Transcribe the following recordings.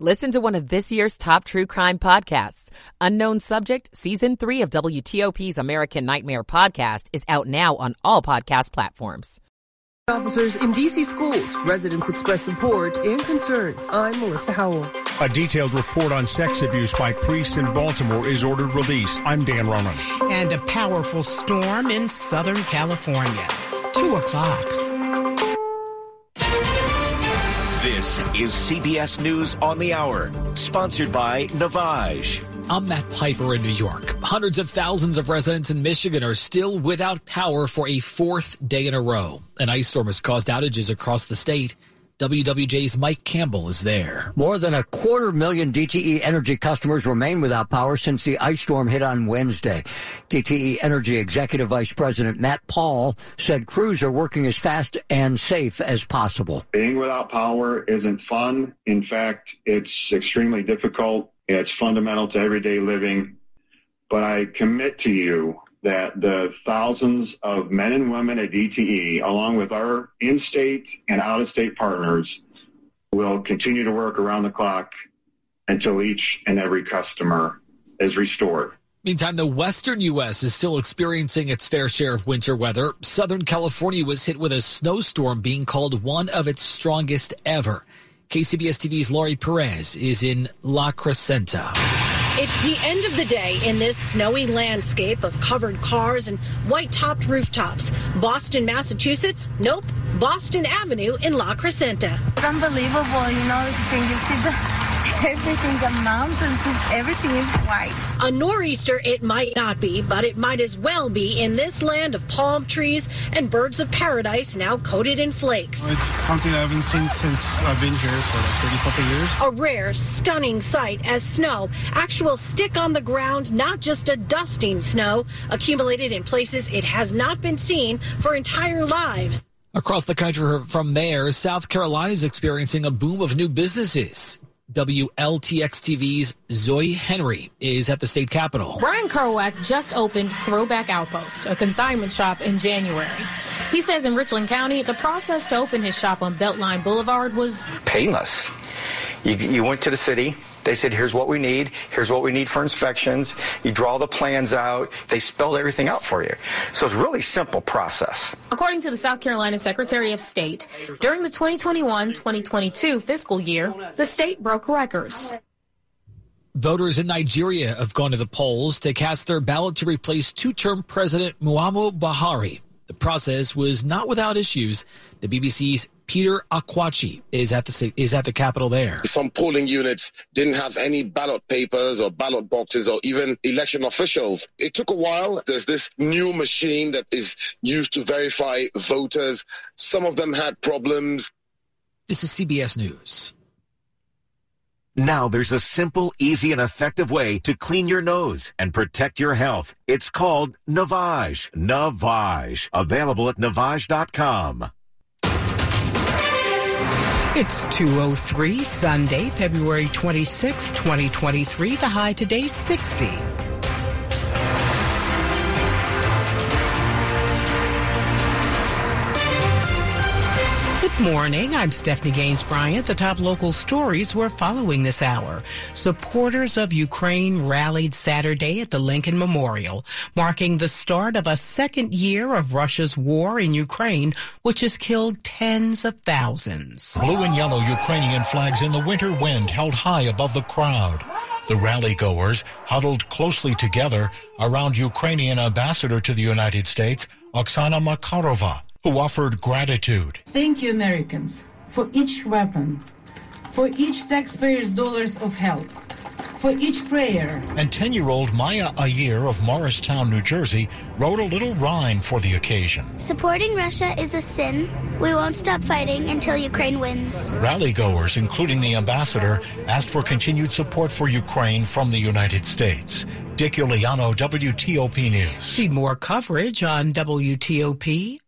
Listen to one of this year's top true crime podcasts. Unknown Subject, Season 3 of WTOP's American Nightmare podcast is out now on all podcast platforms. Officers in DC schools, residents express support and concerns. I'm Melissa Howell. A detailed report on sex abuse by priests in Baltimore is ordered released. I'm Dan Ronan. And a powerful storm in Southern California. Two o'clock. This is CBS News on the Hour, sponsored by Navage. I'm Matt Piper in New York. Hundreds of thousands of residents in Michigan are still without power for a fourth day in a row. An ice storm has caused outages across the state. WWJ's Mike Campbell is there. More than a quarter million DTE Energy customers remain without power since the ice storm hit on Wednesday. DTE Energy Executive Vice President Matt Paul said crews are working as fast and safe as possible. Being without power isn't fun. In fact, it's extremely difficult. It's fundamental to everyday living. But I commit to you that the thousands of men and women at DTE, along with our in-state and out-of-state partners, will continue to work around the clock until each and every customer is restored. Meantime, the western U.S. is still experiencing its fair share of winter weather. Southern California was hit with a snowstorm being called one of its strongest ever. KCBS TV's Laurie Perez is in La Crescenta. It's the end of the day in this snowy landscape of covered cars and white topped rooftops. Boston, Massachusetts? Nope. Boston Avenue in La Crescenta. It's unbelievable, you know, you see the everything, the mountains, everything is white. A nor'easter it might not be, but it might as well be in this land of palm trees and birds of paradise now coated in flakes. It's something I haven't seen since I've been here for like 30 something years. A rare, stunning sight as snow, actual stick on the ground, not just a dusting snow, accumulated in places it has not been seen for entire lives. Across the country from there, South Carolina is experiencing a boom of new businesses. WLTX TV's Zoe Henry is at the state capitol. Brian Kerouac just opened Throwback Outpost, a consignment shop in January. He says in Richland County, the process to open his shop on Beltline Boulevard was painless. You, you went to the city, they said, here's what we need. Here's what we need for inspections. You draw the plans out. They spelled everything out for you. So it's a really simple process. According to the South Carolina Secretary of State, during the 2021-2022 fiscal year, the state broke records. Voters in Nigeria have gone to the polls to cast their ballot to replace two-term President Muhammadu Buhari. The process was not without issues. The BBC's Peter Okwoche is at the is at the Capitol there. Some polling units didn't have any ballot papers or ballot boxes or even election officials. It took a while. There's this new machine that is used to verify voters. Some of them had problems. This is CBS News. Now there's a simple, easy, and effective way to clean your nose and protect your health. It's called Navage. Navage. Available at Navage.com. It's 203 Sunday, February 26, 2023. The high today 60. Good morning. I'm Stephanie Gaines Bryant. The top local stories we're following this hour. Supporters of Ukraine rallied Saturday at the Lincoln Memorial, marking the start of a second year of Russia's war in Ukraine, which has killed tens of thousands. Blue and yellow Ukrainian flags in the winter wind held high above the crowd. The rally goers huddled closely together around Ukrainian ambassador to the United States, Oksana Markarova who offered gratitude. Thank you, Americans, for each weapon, for each taxpayer's dollars of help, for each prayer. And 10 year old Maya Ayer of Morristown, New Jersey, wrote a little rhyme for the occasion. Supporting Russia is a sin. We won't stop fighting until Ukraine wins. Rally goers, including the ambassador, asked for continued support for Ukraine from the United States. Dick Uliano, WTOP News. See more coverage on WTOP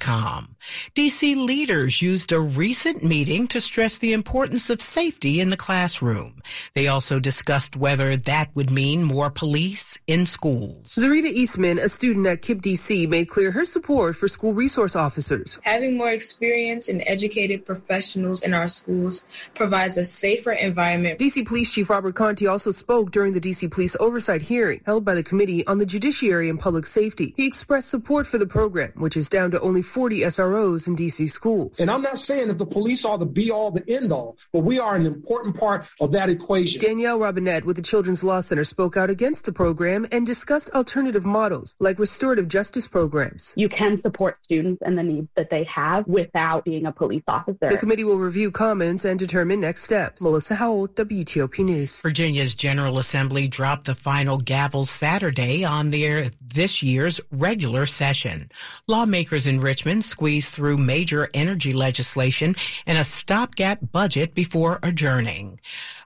com. DC leaders used a recent meeting to stress the importance of safety in the classroom. They also discussed whether that would mean more police in schools. Zarita Eastman, a student at KIPP DC, made clear her support for school resource officers. Having more experience and educated professionals in our schools provides a safer environment. DC Police Chief Robert Contee also spoke during the DC Police Oversight hearing held by the Committee on the Judiciary and Public Safety. He expressed support for the program, which is down to only 40 SROs in DC schools. And I'm not saying that the police are the be all, the end all, but we are an important part of that equation. Danielle Robinette with the Children's Law Center spoke out against the program and discussed alternative models like restorative justice programs. You can support students and the needs that they have without being a police officer. The committee will review comments and determine next steps. Melissa Howell, WTOP News. Virginia's General Assembly dropped the final gavel Saturday on their this year's regular session. Lawmakers in Richmond squeezed through major energy legislation and a stopgap budget before adjourning.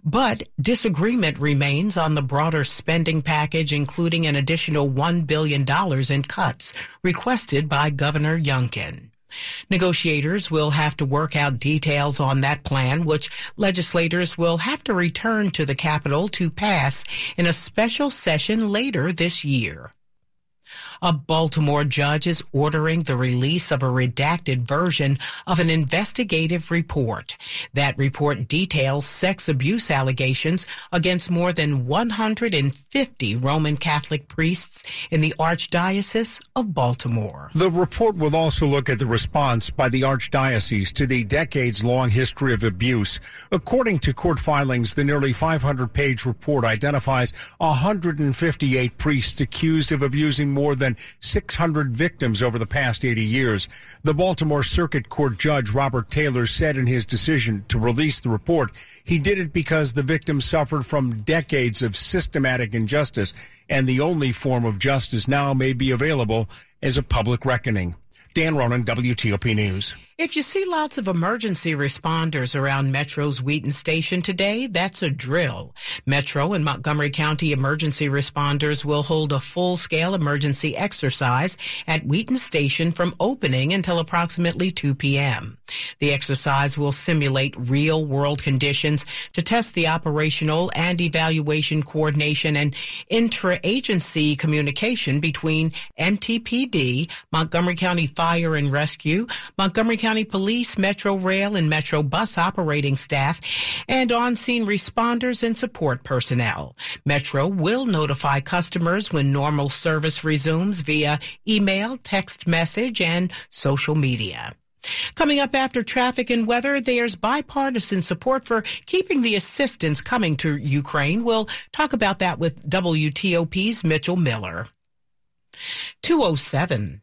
But disagreement remains on the broader spending package, including an additional $1 billion in cuts requested by Governor Youngkin. Negotiators will have to work out details on that plan, which legislators will have to return to the Capitol to pass in a special session later this year. A Baltimore judge is ordering the release of a redacted version of an investigative report. That report details sex abuse allegations against more than 150 Roman Catholic priests in the Archdiocese of Baltimore. The report will also look at the response by the Archdiocese to the decades long history of abuse. According to court filings, the nearly 500 page report identifies 158 priests accused of abusing more than 600 victims over the past 80 years. The Baltimore Circuit Court Judge Robert Taylor said in his decision to release the report, he did it because the victims suffered from decades of systematic injustice, and the only form of justice now may be available as a public reckoning. Dan Ronan, WTOP News. If you see lots of emergency responders around Metro's Wheaton Station today, that's a drill. Metro and Montgomery County emergency responders will hold a full-scale emergency exercise at Wheaton Station from opening until approximately 2 p.m. The exercise will simulate real-world conditions to test the operational and evaluation coordination and intra-agency communication between MTPD, Montgomery County Fire and Rescue, Montgomery County County Police, Metro Rail, and Metro Bus operating staff, and on-scene responders and support personnel. Metro will notify customers when normal service resumes via email, text message, and social media. Coming up after traffic and weather, there's bipartisan support for keeping the assistance coming to Ukraine. We'll talk about that with WTOP's Mitchell Miller. 207.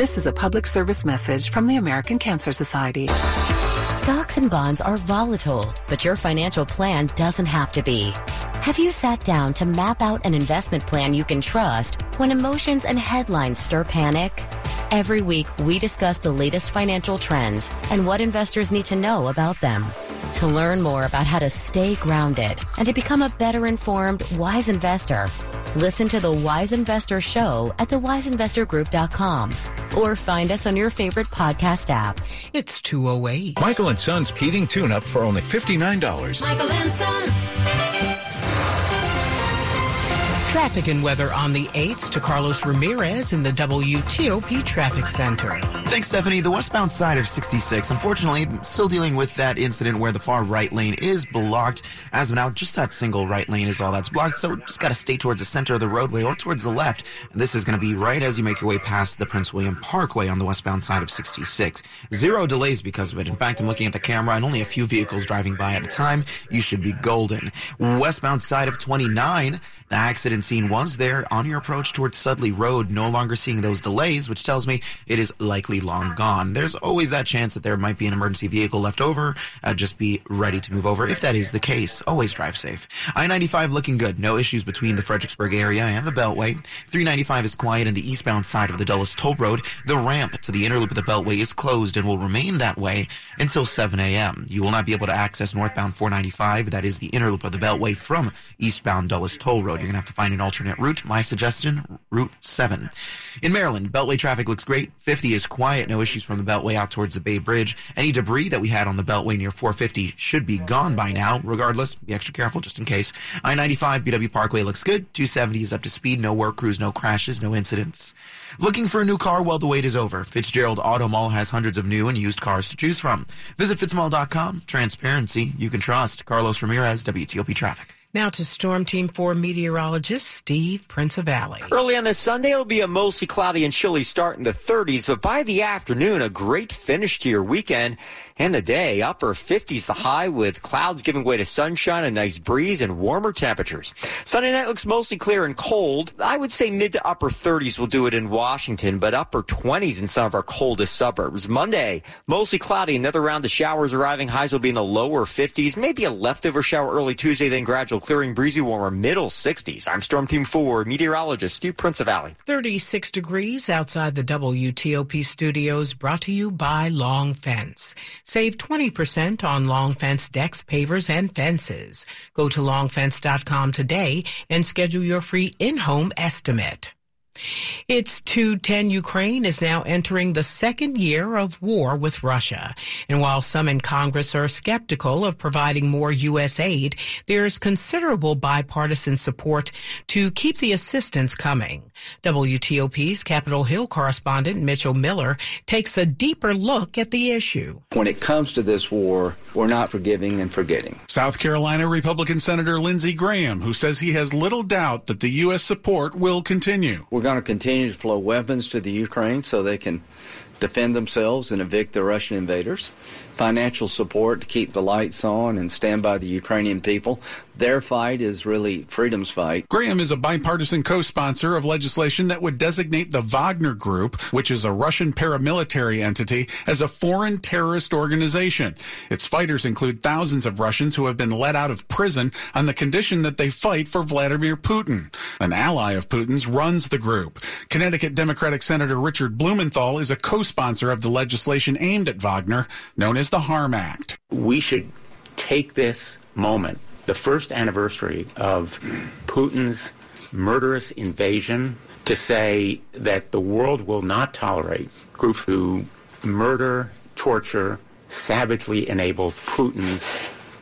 This is a public service message from the American Cancer Society. Stocks and bonds are volatile, but your financial plan doesn't have to be. Have you sat down to map out an investment plan you can trust when emotions and headlines stir panic? Every week, we discuss the latest financial trends and what investors need to know about them. To learn more about how to stay grounded and to become a better informed, wise investor, listen to the Wise Investor Show at thewiseinvestorgroup.com or find us on your favorite podcast app. It's 208. Michael and Son's heating tune up for only $59. Michael and Son. Traffic and weather on the 8s to Carlos Ramirez in the WTOP Traffic Center. Thanks, Stephanie. The westbound side of 66, unfortunately, still dealing with that incident where the far right lane is blocked. As of now, just that single right lane is all that's blocked, so just gotta stay towards the center of the roadway or towards the left. This is gonna be right as you make your way past the Prince William Parkway on the westbound side of 66. Zero delays because of it. In fact, I'm looking at the camera and only a few vehicles driving by at a time. You should be golden. Westbound side of 29, the accident been seen was there on your approach towards Sudley Road. No longer seeing those delays, which tells me it is likely long gone. There's always that chance that there might be an emergency vehicle left over. Uh, just be ready to move over if that is the case. Always drive safe. I-95 looking good. No issues between the Fredericksburg area and the Beltway. 395 is quiet in the eastbound side of the Dulles Toll Road. The ramp to the inner loop of the Beltway is closed and will remain that way until 7 a.m. You will not be able to access northbound 495. That is the inner loop of the Beltway from eastbound Dulles Toll Road. You're going to have to find an alternate route. My suggestion, Route 7. In Maryland, Beltway traffic looks great. 50 is quiet. No issues from the Beltway out towards the Bay Bridge. Any debris that we had on the Beltway near 450 should be gone by now. Regardless, be extra careful just in case. I-95 BW Parkway looks good. 270 is up to speed. No work crews, no crashes, no incidents. Looking for a new car? Well, the wait is over. Fitzgerald Auto Mall has hundreds of new and used cars to choose from. Visit fitzmall.com. Transparency you can trust. Carlos Ramirez, WTOP Traffic. Now to Storm Team 4 meteorologist Steve Prinzivalli. Early on this Sunday, it'll be a mostly cloudy and chilly start in the 30s, but by the afternoon, a great finish to your weekend and the day. Upper 50s the high with clouds giving way to sunshine, a nice breeze, and warmer temperatures. Sunday night looks mostly clear and cold. I would say mid to upper 30s will do it in Washington, but upper 20s in some of our coldest suburbs. Monday, mostly cloudy, another round of showers arriving. Highs will be in the lower 50s, maybe a leftover shower early Tuesday, then gradual clearing, breezy warmer, middle 60s. I'm Storm Team 4 meteorologist Steve Prinzivalli. 36 degrees outside the WTOP studios, brought to you by Long Fence. Save 20% on Long Fence decks, pavers, and fences. Go to longfence.com today and schedule your free in-home estimate. It's 210 Ukraine is now entering the second year of war with Russia. And while some in Congress are skeptical of providing more U.S. aid, there's considerable bipartisan support to keep the assistance coming. WTOP's Capitol Hill correspondent Mitchell Miller takes a deeper look at the issue. When it comes to this war, we're not forgiving and forgetting. South Carolina Republican Senator Lindsey Graham, who says he has little doubt that the U.S. support will continue. We're going to continue to flow weapons to the Ukraine so they can defend themselves and evict the Russian invaders. Financial support to keep the lights on and stand by the Ukrainian people. Their fight is really freedom's fight. Graham is a bipartisan co-sponsor of legislation that would designate the Wagner Group, which is a Russian paramilitary entity, as a foreign terrorist organization. Its fighters include thousands of Russians who have been let out of prison on the condition that they fight for Vladimir Putin. An ally of Putin's runs the group. Connecticut Democratic Senator Richard Blumenthal is a co-sponsor of the legislation aimed at Wagner, known as the Harm Act. We should take this moment, the first anniversary of Putin's murderous invasion, to say that the world will not tolerate groups who murder, torture, savagely enable Putin's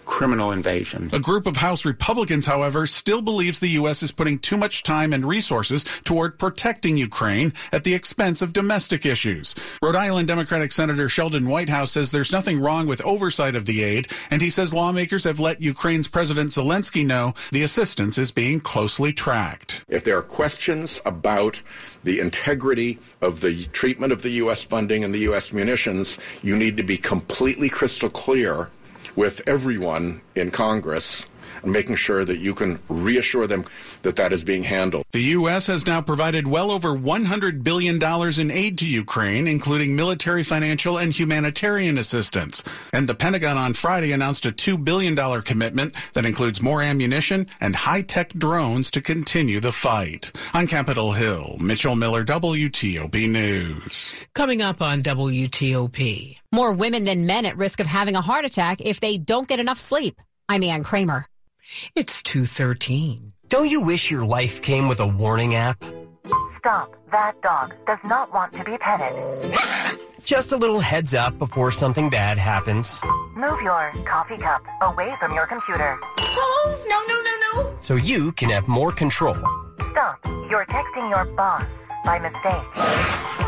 criminal invasion. A group of House Republicans, however, still believes the U.S. is putting too much time and resources toward protecting Ukraine at the expense of domestic issues. Rhode Island Democratic Senator Sheldon Whitehouse says there's nothing wrong with oversight of the aid, and he says lawmakers have let Ukraine's President Zelensky know the assistance is being closely tracked. If there are questions about the integrity of the treatment of the U.S. funding and the U.S. munitions, you need to be completely crystal clear with everyone in Congress and making sure that you can reassure them that that is being handled. The U.S. has now provided well over $100 billion in aid to Ukraine, including military, financial, and humanitarian assistance. And the Pentagon on Friday announced a $2 billion commitment that includes more ammunition and high-tech drones to continue the fight. On Capitol Hill, Mitchell Miller, WTOP News. Coming up on WTOP. More women than men at risk of having a heart attack if they don't get enough sleep. I'm Ann Kramer. It's 213. Don't you wish your life came with a warning app? Stop. That dog does not want to be petted. Just a little heads up before something bad happens. Move your coffee cup away from your computer. Oh, no, no, no, no. So you can have more control. Stop. You're texting your boss by mistake.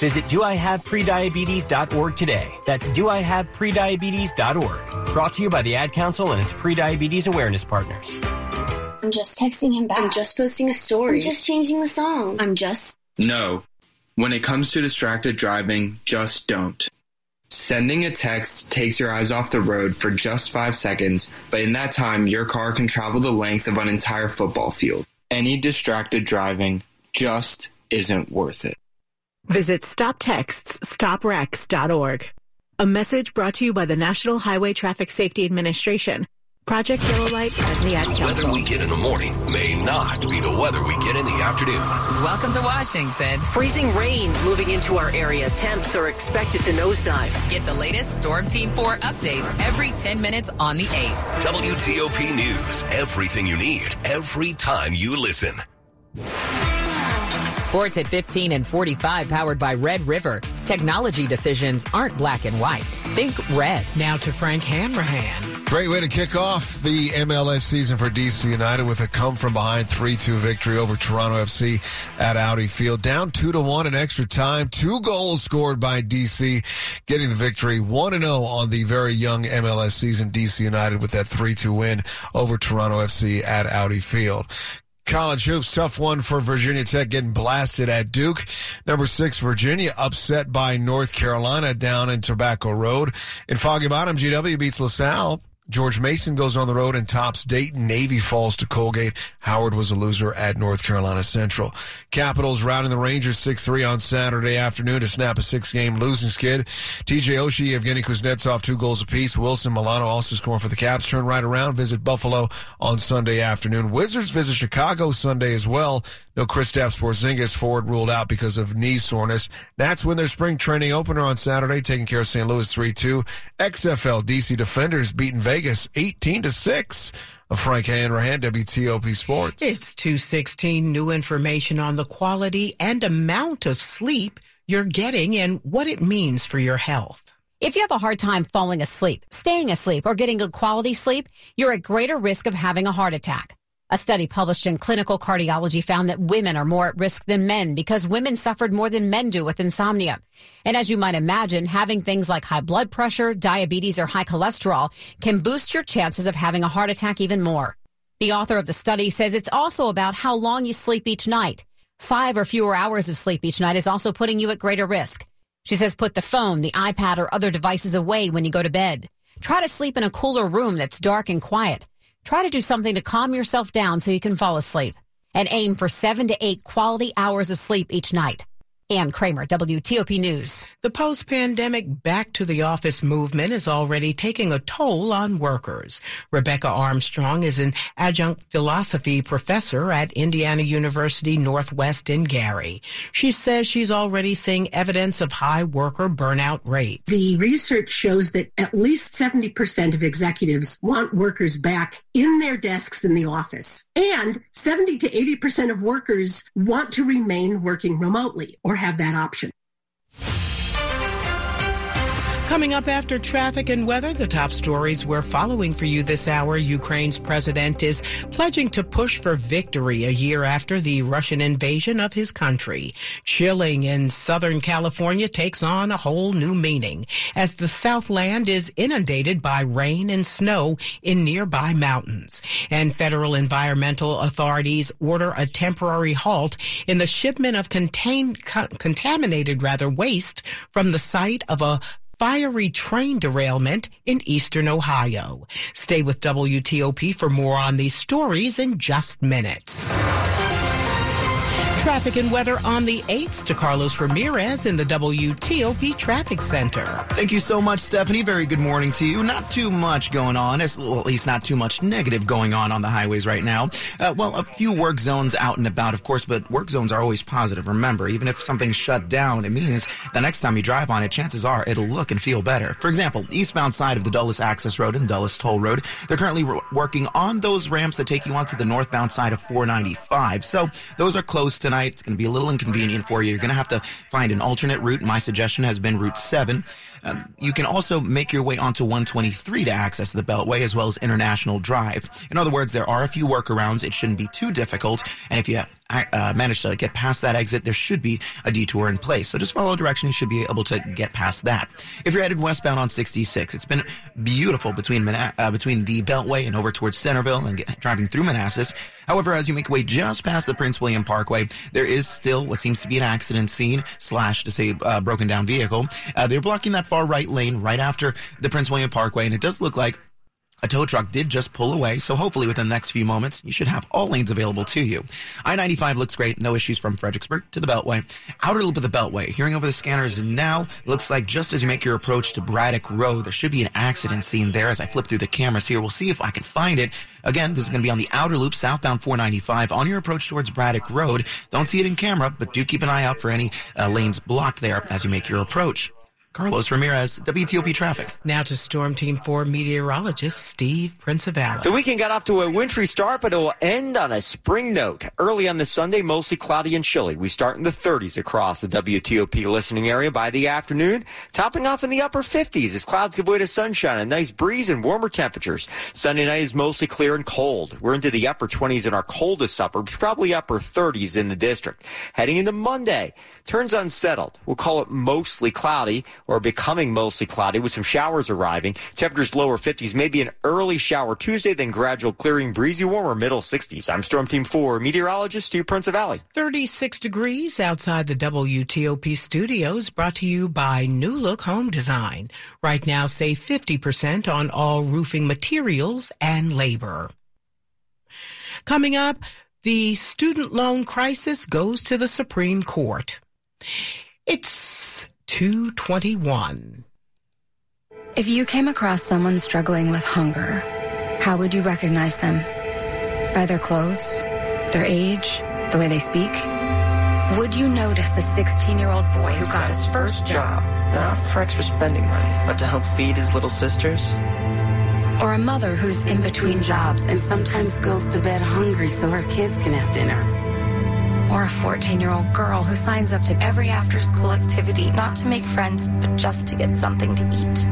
Visit doihaveprediabetes.org today. That's doihaveprediabetes.org. Brought to you by the Ad Council and its prediabetes awareness partners. I'm just texting him back. I'm just posting a story. I'm just changing the song. I'm just. No. When it comes to distracted driving, just don't. Sending a text takes your eyes off the road for just five seconds, but in that time, your car can travel the length of an entire football field. Any distracted driving just isn't worth it. Visit StopTextsStopWrecks.org. A message brought to you by the National Highway Traffic Safety Administration, Project Yellow Light, and the Ad The weather we get in the morning may not be the weather we get in the afternoon. Welcome to Washington. Freezing rain moving into our area. Temps are expected to nosedive. Get the latest Storm Team 4 updates every 10 minutes on the 8th. WTOP News. Everything you need, every time you listen. Sports at 15 and 45 powered by Red River. Technology decisions aren't black and white. Think red. Now to Frank Hanrahan. Great way to kick off the MLS season for DC United with a come from behind 3-2 victory over Toronto FC at Audi Field. Down 2 to 1 in extra time. Two goals scored by DC, getting the victory 1-0 on the very young MLS season. DC United with that 3-2 win over Toronto FC at Audi Field. College hoops, tough one for Virginia Tech getting blasted at Duke. Number six, Virginia upset by North Carolina down in Tobacco Road. In Foggy Bottom, GW beats LaSalle. George Mason goes on the road and tops Dayton. Navy falls to Colgate. Howard was a loser at North Carolina Central. Capitals routing the Rangers 6-3 on Saturday afternoon to snap a six-game losing skid. TJ Oshie, Evgeny Kuznetsov, two goals apiece. Wilson Milano also scoring for the Caps. Turn right around, visit Buffalo on Sunday afternoon. Wizards visit Chicago Sunday as well. No Kristaps Porzingis forward ruled out because of knee soreness. That's when their spring training opener on Saturday, taking care of St. Louis 3-2. XFL DC Defenders beaten Vegas 18 to 6. Frank Hanrahan, WTOP Sports. It's 216 new information on the quality and amount of sleep you're getting and what it means for your health. If you have a hard time falling asleep, staying asleep, or getting good quality sleep, you're at greater risk of having a heart attack. A study published in Clinical Cardiology found that women are more at risk than men because women suffered more than men do with insomnia. And as you might imagine, having things like high blood pressure, diabetes, or high cholesterol can boost your chances of having a heart attack even more. The author of the study says it's also about how long you sleep each night. Five or fewer hours of sleep each night is also putting you at greater risk. She says put the phone, the iPad, or other devices away when you go to bed. Try to sleep in a cooler room that's dark and quiet. Try to do something to calm yourself down so you can fall asleep. And aim for seven to eight quality hours of sleep each night. Ann Kramer, WTOP News. The post-pandemic back to the office movement is already taking a toll on workers. Rebecca Armstrong is an adjunct philosophy professor at Indiana University Northwest in Gary. She says she's already seeing evidence of high worker burnout rates. The research shows that at least 70% of executives want workers back in their desks in the office. And 70 to 80% of workers want to remain working remotely or have that option. Coming up after traffic and weather, the top stories we're following for you this hour. Ukraine's president is pledging to push for victory a year after the Russian invasion of his country. Chilling in Southern California takes on a whole new meaning as the Southland is inundated by rain and snow in nearby mountains. And federal environmental authorities order a temporary halt in the shipment of co- contaminated rather waste from the site of a fiery train derailment in eastern Ohio. Stay with WTOP for more on these stories in just minutes. Traffic and weather on the 8th to Carlos Ramirez in the WTOP Traffic Center. Thank you so much, Stephanie. Very good morning to you. Not too much going on, at least not too much negative going on on the highways right now. Uh, well, a few work zones out and about, of course, but work zones are always positive. Remember, even if something's shut down, it means the next time you drive on it, chances are it'll look and feel better. For example, eastbound side of the Dulles Access Road and Dulles Toll Road, they're currently working on those ramps that take you onto the northbound side of 495. So those are closed tonight. It's going to be a little inconvenient for you. You're going to have to find an alternate route. My suggestion has been Route 7. Uh, you can also make your way onto 123 to access the Beltway as well as International Drive. In other words, there are a few workarounds. It shouldn't be too difficult. And if you uh, manage to get past that exit, there should be a detour in place. So just follow direction. You should be able to get past that. If you're headed westbound on 66, it's been beautiful between uh, between the Beltway and over towards Centreville and get, driving through Manassas. However, as you make your way just past the Prince William Parkway, there is still what seems to be an accident scene slash to say uh, broken down vehicle. Uh, they're blocking that far right lane right after the Prince William Parkway, and it does look like a tow truck did just pull away, so hopefully within the next few moments, you should have all lanes available to you. I-95 looks great. No issues from Fredericksburg to the Beltway. Outer loop of the Beltway. Hearing over the scanners now, looks like just as you make your approach to Braddock Road, there should be an accident scene there as I flip through the cameras here. We'll see if I can find it. Again, this is going to be on the outer loop, southbound 495, on your approach towards Braddock Road. Don't see it in camera, but do keep an eye out for any uh, lanes blocked there as you make your approach. Carlos Ramirez, WTOP Traffic. Now to Storm Team 4 meteorologist Steve Prinzivalli. The weekend got off to a wintry start, but it will end on a spring note. Early on the Sunday, mostly cloudy and chilly. We start in the 30s across the WTOP listening area by the afternoon, topping off in the upper 50s as clouds give way to sunshine, a nice breeze and warmer temperatures. Sunday night is mostly clear and cold. We're into the upper 20s in our coldest suburbs, probably upper 30s in the district. Heading into Monday, turns unsettled. We'll call it mostly cloudy or becoming mostly cloudy with some showers arriving. Temperatures lower 50s, maybe an early shower Tuesday, then gradual clearing, breezy warmer, middle 60s. I'm Storm Team 4 meteorologist Steve Prinzivalli. 36 degrees outside the WTOP studios, brought to you by New Look Home Design. Right now, save 50% on all roofing materials and labor. Coming up, the student loan crisis goes to the Supreme Court. It's 221. If you came across someone struggling with hunger, how would you recognize them? By their clothes? Their age? The way they speak? Would you notice a 16 year old boy who got his first job? Not for extra spending money, but to help feed his little sisters? Or a mother who's in between jobs and sometimes goes to bed hungry so her kids can have dinner? Or a 14 year old girl who signs up to every after school activity, not to make friends, but just to get something to eat.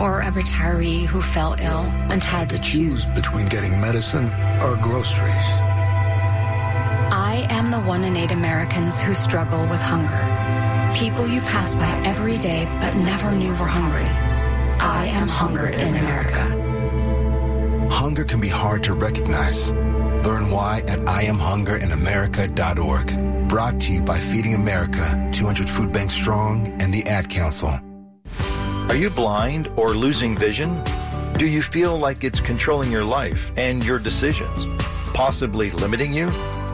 Or a retiree who fell ill and had to choose between getting medicine or groceries. I am the one in eight Americans who struggle with hunger. People you pass by every day but never knew were hungry. I am hunger in America. Hunger can be hard to recognize. Learn why at IamHungerInAmerica.org. Brought to you by Feeding America, 200 Food Bank Strong, and the Ad Council. Are you blind or losing vision? Do you feel like it's controlling your life and your decisions? Possibly limiting you?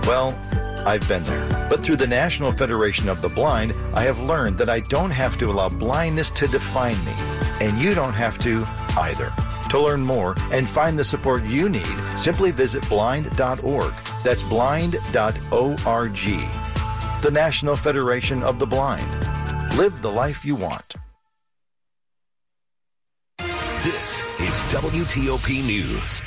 Well, I've been there. But through the National Federation of the Blind, I have learned that I don't have to allow blindness to define me. And you don't have to either. To learn more and find the support you need, simply visit blind.org. That's blind.org. The National Federation of the Blind. Live the life you want. This is WTOP News.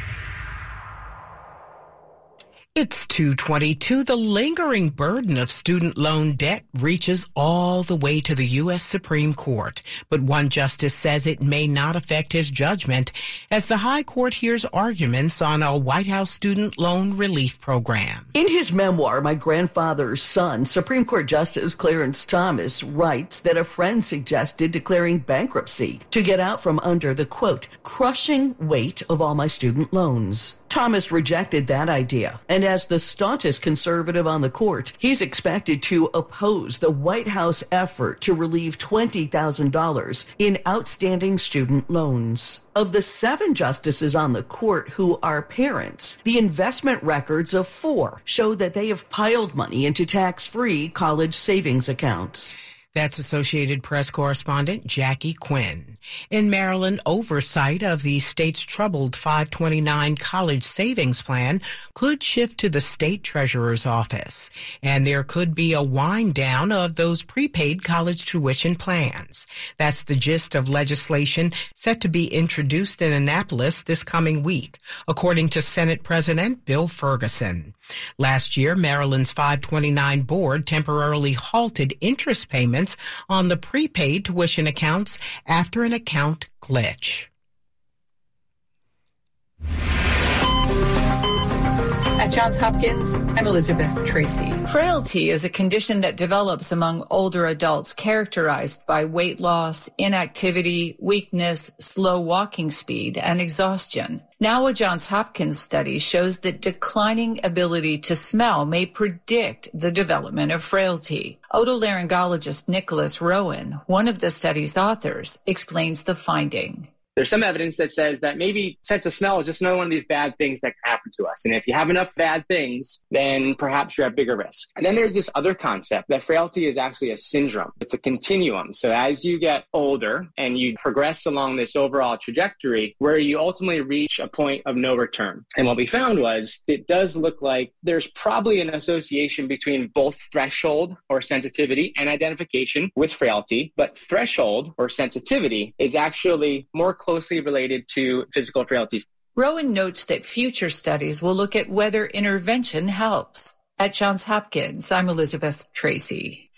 It's 222. The lingering burden of student loan debt reaches all the way to the U.S. Supreme Court. But one justice says it may not affect his judgment as the High Court hears arguments on a White House student loan relief program. In his memoir, My Grandfather's Son, Supreme Court Justice Clarence Thomas writes that a friend suggested declaring bankruptcy to get out from under the quote, crushing weight of all my student loans. Thomas rejected that idea. And as the staunchest conservative on the court, he's expected to oppose the White House effort to relieve $20,000 in outstanding student loans. Of the seven justices on the court who are parents, the investment records of four show that they have piled money into tax free college savings accounts. That's Associated Press correspondent Jackie Quinn. In Maryland, oversight of the state's troubled 529 college savings plan could shift to the state treasurer's office, and there could be a wind down of those prepaid college tuition plans. That's the gist of legislation set to be introduced in Annapolis this coming week, according to Senate President Bill Ferguson. Last year, Maryland's 529 board temporarily halted interest payments on the prepaid tuition accounts after an account glitch. At Johns Hopkins, I'm Elizabeth Tracy. Frailty is a condition that develops among older adults characterized by weight loss, inactivity, weakness, slow walking speed, and exhaustion. Now, a Johns Hopkins study shows that declining ability to smell may predict the development of frailty. Otolaryngologist Nicholas Rowan, one of the study's authors, explains the finding. There's some evidence that says that maybe sense of smell is just another one of these bad things that can happen to us. And if you have enough bad things, then perhaps you're at bigger risk. And then there's this other concept that frailty is actually a syndrome. It's a continuum. So as you get older and you progress along this overall trajectory where you ultimately reach a point of no return. And what we found was it does look like there's probably an association between both threshold or sensitivity and identification with frailty, but threshold or sensitivity is actually more closely related to physical frailty. Rowan notes that future studies will look at whether intervention helps. At Johns Hopkins, I'm Elizabeth Tracy.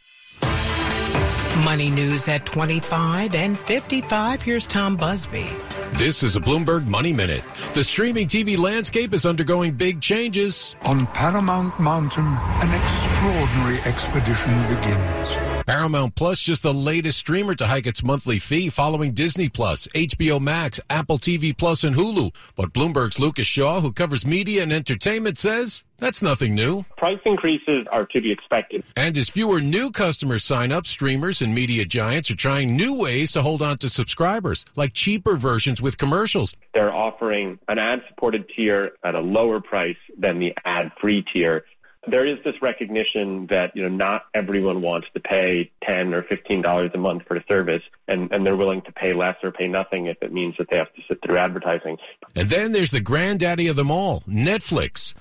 Money news at 25 and 55. Here's Tom Busby. This is a Bloomberg Money Minute. The streaming TV landscape is undergoing big changes. On Paramount Mountain, an extraordinary expedition begins. Paramount Plus just the latest streamer to hike its monthly fee following Disney Plus, HBO Max, Apple TV Plus, and Hulu. But Bloomberg's Lucas Shaw, who covers media and entertainment, says that's nothing new. Price increases are to be expected. And as fewer new customers sign up, streamers and media giants are trying new ways to hold on to subscribers, like cheaper versions with commercials. They're offering an ad-supported tier at a lower price than the ad-free tier there is this recognition that you know not everyone wants to pay ten or fifteen dollars a month for a service, and and they're willing to pay less or pay nothing if it means that they have to sit through advertising. And then there's the granddaddy of them all, Netflix.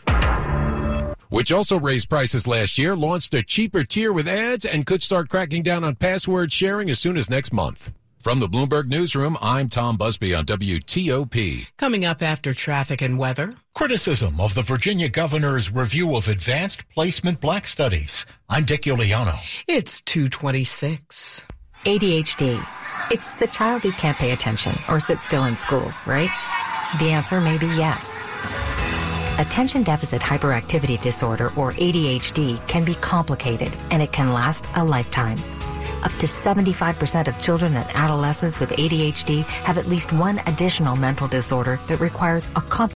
Which also raised prices last year, launched a cheaper tier with ads, and could start cracking down on password sharing as soon as next month. From the Bloomberg Newsroom, I'm Tom Busby on WTOP. Coming up after traffic and weather. Criticism of the Virginia governor's review of advanced placement black studies. I'm Dick Uliano. It's 226. ADHD. It's the child who can't pay attention or sit still in school, right? The answer may be yes. Attention deficit hyperactivity disorder or ADHD can be complicated and it can last a lifetime. Up to 75% of children and adolescents with ADHD have at least one additional mental disorder that requires a